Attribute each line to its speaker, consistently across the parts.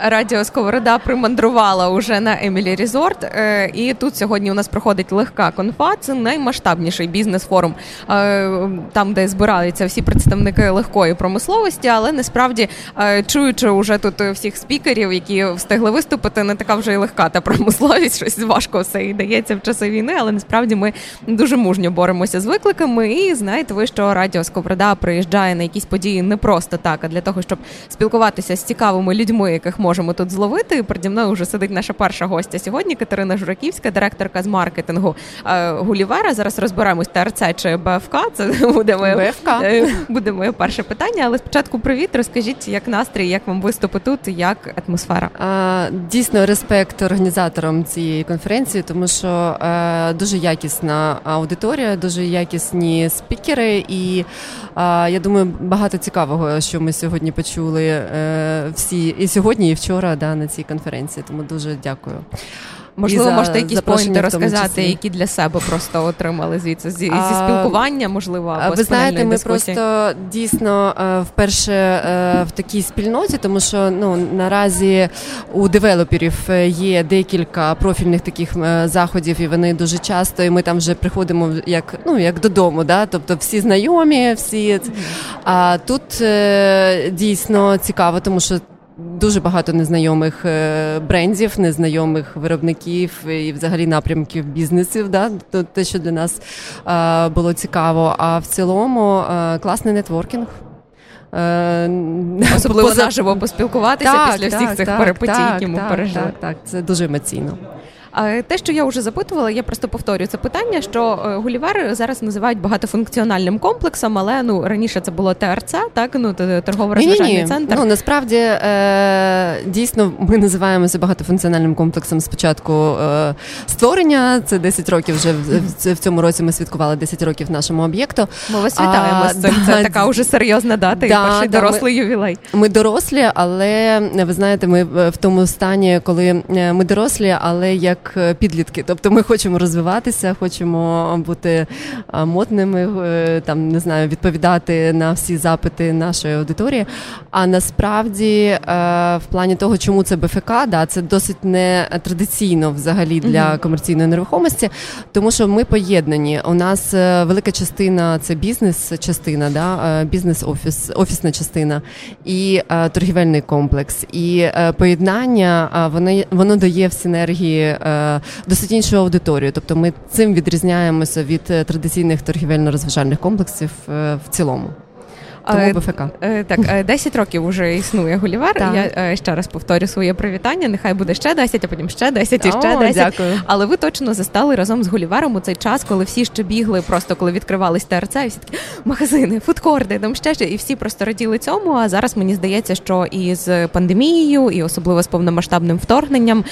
Speaker 1: Радіо Сковорода примандрувала уже на Емілі Різорт. Е, і тут сьогодні у нас проходить легка конфа. Це наймасштабніший бізнес-форум, е, там, де збираються всі представники легкої промисловості, але насправді е, чуючи уже тут всіх спікерів, які встигли виступити, не така вже й легка та промисловість. Щось важко все і дається в часи війни, але насправді ми дуже мужньо боремося з викликами. І знаєте, ви що Радіо Сковорода приїжджає на якісь події не просто так, а для того, щоб спілкуватися з цікавими людьми, яких можемо тут зловити. Переді мною вже сидить наша перша гостя сьогодні. Катерина Жураківська, директорка з маркетингу е, Гулівера. Зараз розберемось ТРЦ чи БФК. Це буде моє БФК. Е, буде моє перше питання. Але спочатку привіт, розкажіть, як настрій, як вам виступи тут, як атмосфера?
Speaker 2: А, Дійсно, респект організаторам цієї конференції, тому що е, дуже якісна аудиторія, дуже якісні спікери, і е, я думаю, багато цікавого, що ми сьогодні почули е, всі і сьогодні, і вчора да, на цій конференції. Тому дуже дякую.
Speaker 1: Можливо, за, можете якісь поінти розказати, які для себе просто отримали звідси зі, зі спілкування, можливо, або
Speaker 2: ви знаєте, ми
Speaker 1: дискусії?
Speaker 2: просто дійсно е, вперше е, в такій спільноті, тому що ну наразі у девелоперів е, є декілька профільних таких заходів, і вони дуже часто. І ми там вже приходимо як ну як додому, да, тобто всі знайомі, всі а тут дійсно цікаво, тому що Дуже багато незнайомих е, брендів, незнайомих виробників і взагалі напрямків бізнесів. Да? Те, що для нас було цікаво. А в цілому класний нетворкінг.
Speaker 1: Е, Особливо Поза... наживо поспілкуватися так, після всіх так, цих так, перипетій, які ми пережили.
Speaker 2: Так, так, це дуже емоційно.
Speaker 1: Те, що я вже запитувала, я просто повторюю це питання. Що е, Гулівер зараз називають багатофункціональним комплексом, але ну раніше це було ТРЦ, так ну торгово розважальний центр.
Speaker 2: Ну насправді е, дійсно ми називаємося багатофункціональним комплексом спочатку е, створення. Це 10 років вже в, в цьому році. Ми святкували 10 років нашому об'єкту.
Speaker 1: Ми вас вітаємо з цим. Це така вже серйозна дата. Да, і перший да, дорослий ми, ювілей.
Speaker 2: Ми дорослі, але ви знаєте, ми в тому стані, коли ми дорослі, але як як е, підлітки. Тобто ми хочемо розвиватися, хочемо бути модними, е, там не знаю, відповідати на всі запити нашої аудиторії. А насправді, е, в плані того, чому це БФК, да, це досить не традиційно взагалі для комерційної нерухомості, тому що ми поєднані. У нас велика частина це бізнес-частина, да, бізнес-офіс, офісна частина і торгівельний комплекс. І поєднання воно воно дає в синергії Е, досить іншу аудиторію. Тобто ми цим відрізняємося від е, традиційних торгівельно-розважальних комплексів е, в цілому. Тому БФК.
Speaker 1: Так, 10 років вже існує Гулівер. Так. Я ще раз повторю своє привітання. Нехай буде ще 10, а потім ще 10 і ще О, 10.
Speaker 2: Дякую.
Speaker 1: Але ви точно застали разом з Гулівером у цей час, коли всі ще бігли, просто коли відкривались ТРЦ, і всі такі магазини, фудкорди, там ще ще, і всі просто раділи цьому. А зараз мені здається, що і з пандемією, і особливо з повномасштабним вторгненням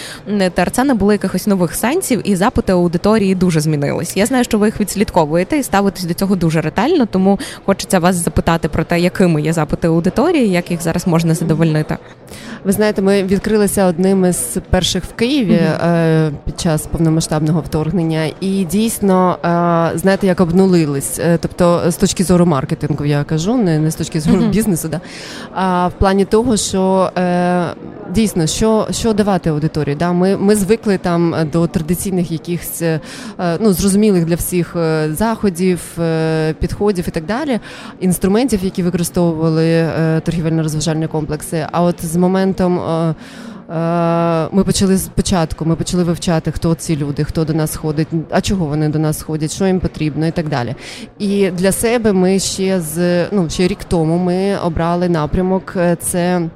Speaker 1: ТРЦ набули якихось нових сенсів, і запити аудиторії дуже змінились. Я знаю, що ви їх відслідковуєте і ставитесь до цього дуже ретельно, тому хочеться вас запитати про те, якими є запити аудиторії, як їх зараз можна задовольнити.
Speaker 2: Ви знаєте, ми відкрилися одним із перших в Києві mm-hmm. під час повномасштабного вторгнення, і дійсно е, знаєте, як обнулились. Е, тобто, з точки зору маркетингу, я кажу, не не з точки зору mm-hmm. бізнесу, да а в плані того, що дійсно що що давати аудиторії. Да? Ми ми звикли там до традиційних якихось ну зрозумілих для всіх заходів, підходів і так далі, інструментів, які використовували торгівельно-розважальні комплекси. А от з моментом. Е, е, ми почали спочатку, ми почали вивчати, хто ці люди, хто до нас ходить, а чого вони до нас ходять, що їм потрібно, і так далі. І для себе ми ще з ну ще рік тому ми обрали напрямок. Е, це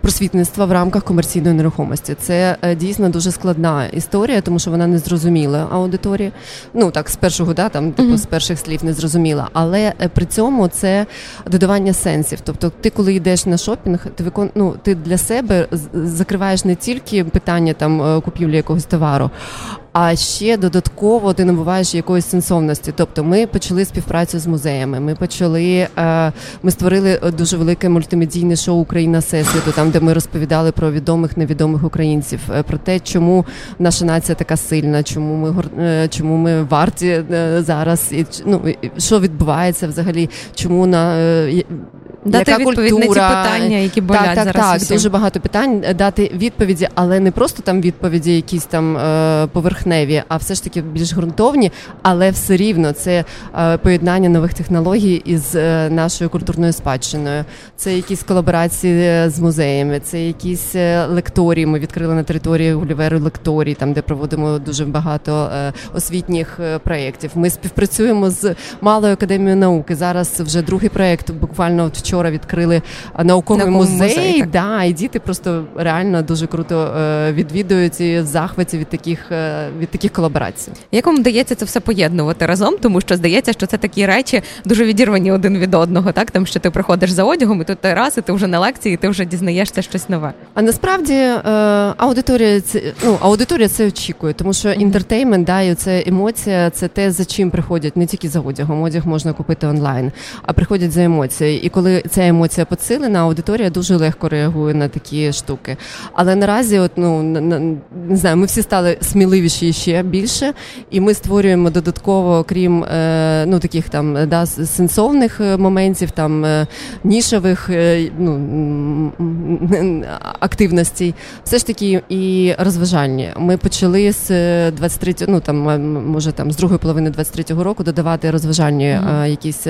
Speaker 2: просвітництва в рамках комерційної нерухомості. Це е, дійсно дуже складна історія, тому що вона не зрозуміла аудиторії. Ну так, з першого да, там типу, з перших слів не зрозуміла. Але е, при цьому це додавання сенсів. Тобто, ти, коли йдеш на шопінг, ти викон... ну, ти для себе закриваєш не тільки питання там купівлі якогось товару, А ще додатково ти набуваєш якоїсь сенсовності. Тобто, ми почали співпрацю з музеями. Ми почали, е, ми створили дуже велике мультимедійне шоу Україна Всесвіту, там де ми розповідали про відомих невідомих українців, е, про те, чому наша нація така сильна, чому ми е, чому ми варті зараз, і ну що відбувається взагалі, чому на
Speaker 1: Дати
Speaker 2: яка
Speaker 1: відповідь
Speaker 2: культура.
Speaker 1: на ці питання, які болять
Speaker 2: так, так,
Speaker 1: зараз.
Speaker 2: Так,
Speaker 1: усім.
Speaker 2: дуже багато питань дати відповіді, але не просто там відповіді, якісь там е, поверхневі, а все ж таки більш ґрунтовні. Але все рівно це е, поєднання нових технологій із е, нашою культурною спадщиною. Це якісь колаборації з музеями, це якісь лекторії. Ми відкрили на території Гуліверу лекторії, там де проводимо дуже багато освітніх проєктів. Ми співпрацюємо з малою академією науки. Зараз вже другий проєкт, буквально вчора вчора відкрили науковий музей. музей да, і діти просто реально дуже круто е, відвідують і в захваті від таких е, від таких колаборацій.
Speaker 1: Як вам вдається це все поєднувати разом? Тому що здається, що це такі речі дуже відірвані один від одного, так там що ти приходиш за одягом, і тут ти раз, і ти вже на лекції, і ти вже дізнаєшся щось нове.
Speaker 2: А насправді е, аудиторія це ну аудиторія це очікує, тому що інтертеймент, да, і це емоція, це те, за чим приходять не тільки за одягом. Одяг можна купити онлайн, а приходять за емоцією. І коли ця емоція поцілена, аудиторія дуже легко реагує на такі штуки. Але наразі, от ну не знаю, ми всі стали сміливіші ще більше, і ми створюємо додатково, крім е, ну таких там да сенсовних е, моментів, там е, нішових ну активностей, все ж таки і розважальні. Ми почали з 23, ну там може там з другої половини 23-го року додавати розважальні mm-hmm. якісь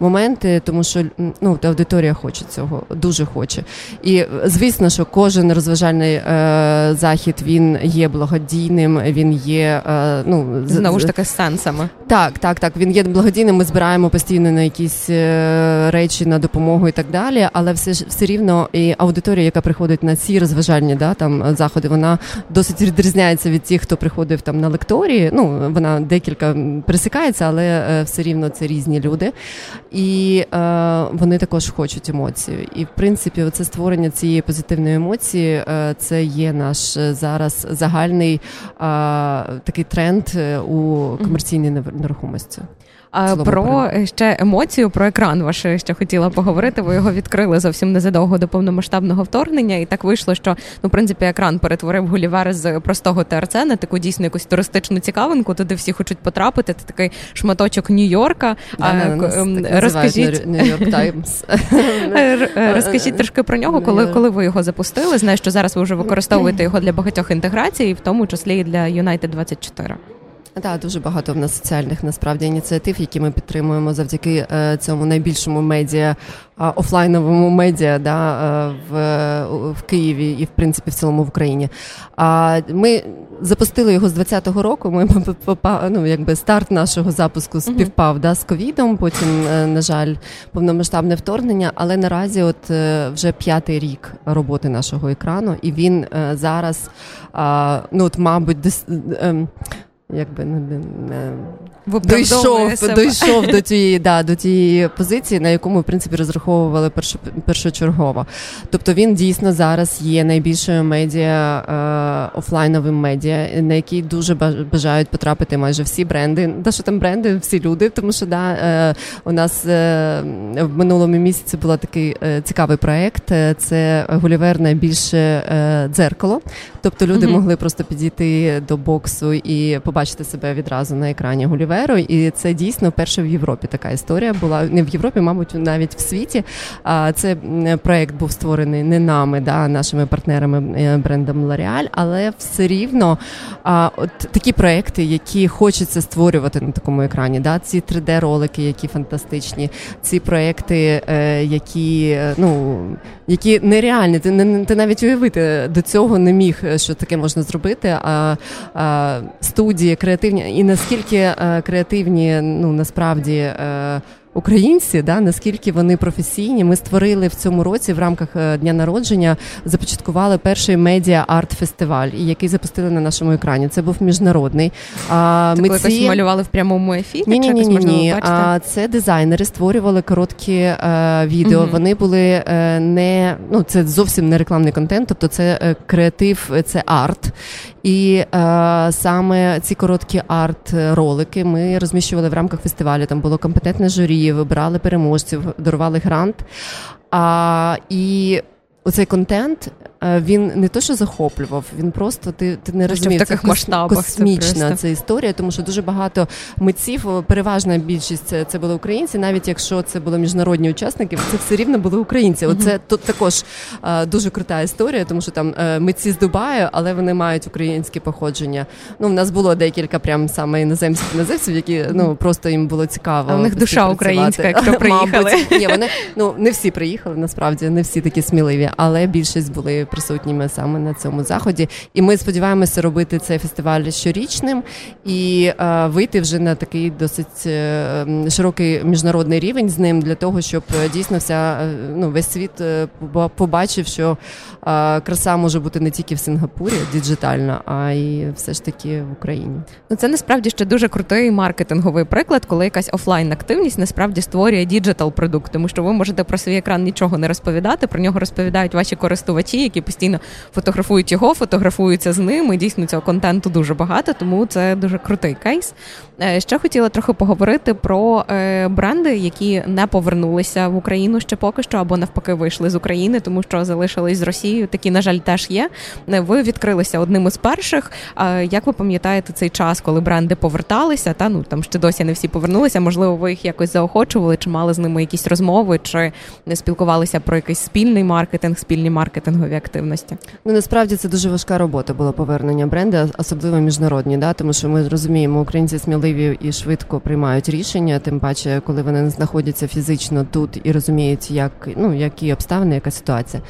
Speaker 2: моменти, тому що ну аудиторія хоче цього, дуже хоче. І звісно, що кожен розважальний е, захід він є благодійним, він є е, ну
Speaker 1: знову ж таки з сенсами.
Speaker 2: Так, так, так. Він є благодійним. Ми збираємо постійно на якісь е, речі на допомогу і так далі. Але все ж все рівно і аудиторія, яка приходить на ці розважальні да, там заходи, вона досить відрізняється від тих, хто приходив там на лекторії. Ну вона декілька присікається, але е, все рівно це різні люди. І е, вони також хочуть емоцію. І в принципі, це створення цієї позитивної емоції, е, це є наш е, зараз загальний такий тренд е, у комерційній нерухомості.
Speaker 1: Про ще емоцію, про екран ваш ще хотіла поговорити. Ви його відкрили зовсім незадовго до повномасштабного вторгнення, і так вийшло, що ну в принципі екран перетворив Гулівер з простого ТРЦ на таку дійсно якусь туристичну цікавинку. Туди всі хочуть потрапити. Це такий шматочок Нью-Йорка.
Speaker 2: Ем, розкажіть Нью-Йорк Таймс.
Speaker 1: Розкажіть трошки про нього, коли коли ви його запустили. Знаю, що зараз ви вже використовуєте його для багатьох інтеграцій, в тому числі і для United 24.
Speaker 2: Так, дуже багато в нас соціальних насправді ініціатив, які ми підтримуємо завдяки е, цьому найбільшому медіа офлайновому медіа да, е, в в Києві і в принципі в цілому в Україні. А ми запустили його з 20-го року. Ми ну, якби старт нашого запуску співпав да, з ковідом. Потім, е, на жаль, повномасштабне вторгнення. Але наразі, от вже п'ятий рік роботи нашого екрану, і він зараз, ну от, мабуть. Ем, якби не, не дійшов дійшов до тієї да, до тієї позиції, на яку ми в принципі розраховували першу, першочергово. Тобто він дійсно зараз є найбільшою медіа е, офлайновим медіа, на який дуже бажають потрапити майже всі бренди. Да, що там бренди, всі люди, тому що да, е, у нас е, в минулому місяці був такий е, цікавий проект. Е, це Гулівер найбільше е, дзеркало. Тобто люди mm-hmm. могли просто підійти до боксу і побачити себе відразу на екрані Гуліверу. І це дійсно перша в Європі така історія була не в Європі, мабуть, навіть в світі. А це проект був створений не нами, да, нашими партнерами е, брендом L'Oreal, але все рівно а, от такі проекти, які хочеться створювати на такому екрані. Да, Ці 3D-ролики, які фантастичні, ці проекти, е, які е, ну які нереальні. Ти не ти навіть уявити до цього не міг, що таке можна зробити. А, а студії креативні і наскільки е, креативні, ну насправді. Українці, да наскільки вони професійні. Ми створили в цьому році в рамках е, дня народження, започаткували перший медіа арт фестиваль, який запустили на нашому екрані. Це був міжнародний.
Speaker 1: А ми ці... малювали в прямому ефірі?
Speaker 2: Ні, ні, ні, ні, ні. А це дизайнери створювали короткі е, відео. Угу. Вони були е, не ну це зовсім не рекламний контент, тобто це е, креатив, це арт. І е, саме ці короткі арт-ролики ми розміщували в рамках фестивалю. Там було компетентне журі, вибирали переможців, дарували грант. А, І оцей контент він не то, що захоплював, він просто ти ти не розумієш,
Speaker 1: в таких це масштабах
Speaker 2: космічна
Speaker 1: це,
Speaker 2: це історія, тому що дуже багато митців, переважна більшість це, це були українці, навіть якщо це були міжнародні учасники, це все рівно були українці. Оце uh-huh. тут також а, дуже крута історія, тому що там а, е, митці з Дубаю, але вони мають українське походження. Ну, в нас було декілька прям саме іноземців іноземців, які ну просто їм було цікаво.
Speaker 1: А в них душа українська, якщо приїхали.
Speaker 2: Ні, вони ну не всі приїхали, насправді не всі такі сміливі, але більшість були присутніми саме на цьому заході. І ми сподіваємося робити цей фестиваль щорічним і е, вийти вже на такий досить е, широкий міжнародний рівень з ним для того, щоб е, дійсно вся е, ну весь світ побачив, що краса може бути не тільки в Сингапурі діджитальна, а й все ж таки в Україні.
Speaker 1: Ну це насправді ще дуже крутий маркетинговий приклад, коли якась офлайн активність насправді створює діджитал продукт, тому що ви можете про свій екран нічого не розповідати. Про нього розповідають ваші користувачі, які постійно фотографують його, фотографуються з ним. і Дійсно, цього контенту дуже багато, тому це дуже крутий кейс. Е, ще хотіла трохи поговорити про е, бренди, які не повернулися в Україну ще поки що, або навпаки вийшли з України, тому що залишились з Росією. Такі, на жаль, теж є. Е, ви відкрилися одним із перших. Як ви пам'ятаєте цей час, коли бренди поверталися? Та ну там ще досі не всі повернулися. Можливо, ви їх якось заохочували, чи мали з ними якісь розмови, чи не спілкувалися про якийсь спільний маркетинг, спільні маркетингові активності?
Speaker 2: Ну насправді це дуже важка робота була повернення бренду, особливо міжнародні, да, тому що ми розуміємо, українці сміливі і швидко приймають рішення, тим паче, коли вони знаходяться фізично тут і розуміють, як ну які обставини, яка ситуація.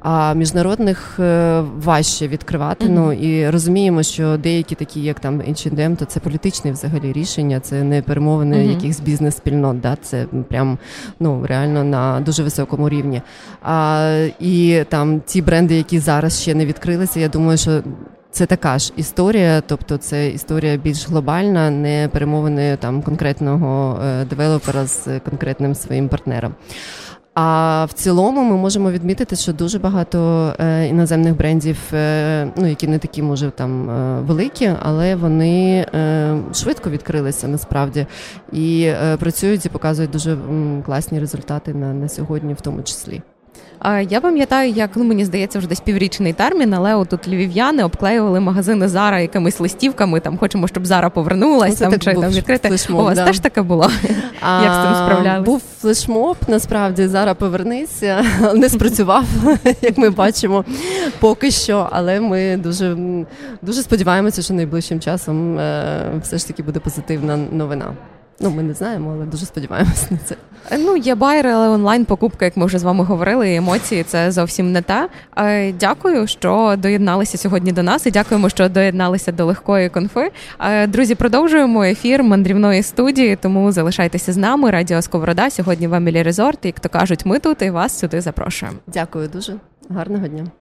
Speaker 2: А міжнародних е, важче відкривати. Mm-hmm. Ну і розуміємо, що деякі такі, як там H&M, то це політичне взагалі рішення, це не перемовини mm-hmm. якихось бізнес-спільнот. Да? Це прям ну реально на дуже високому рівні. А, І там ті бренди, які зараз ще не відкрилися, я думаю, що. Це така ж історія, тобто це історія більш глобальна, не перемовини там конкретного е, девелопера з конкретним своїм партнером. А в цілому ми можемо відмітити, що дуже багато е, іноземних брендів, е, ну які не такі, може там е, великі, але вони швидко відкрилися насправді і працюють і показують дуже класні результати на, на сьогодні, в тому числі.
Speaker 1: Я пам'ятаю, як ну мені здається, вже десь піврічний термін, але отут львів'яни обклеювали магазини Зара якимись листівками. Там хочемо, щоб Зара повернулася там чи там відкрити. У вас да. теж таке було. А, як з цим справляли?
Speaker 2: Був флешмоб. Насправді Зара повернися, не спрацював, як ми бачимо, поки що. Але ми дуже дуже сподіваємося, що найближчим часом е, все ж таки буде позитивна новина. Ну, ми не знаємо, але дуже сподіваємося на це.
Speaker 1: Ну, є байери, але онлайн покупка, як ми вже з вами говорили, і емоції це зовсім не те. Дякую, що доєдналися сьогодні до нас, і дякуємо, що доєдналися до легкої конфи. Е, друзі, продовжуємо ефір мандрівної студії, тому залишайтеся з нами. Радіо Сковорода сьогодні в Емілі Резорт. Як то кажуть, ми тут і вас сюди запрошуємо.
Speaker 2: Дякую дуже гарного дня.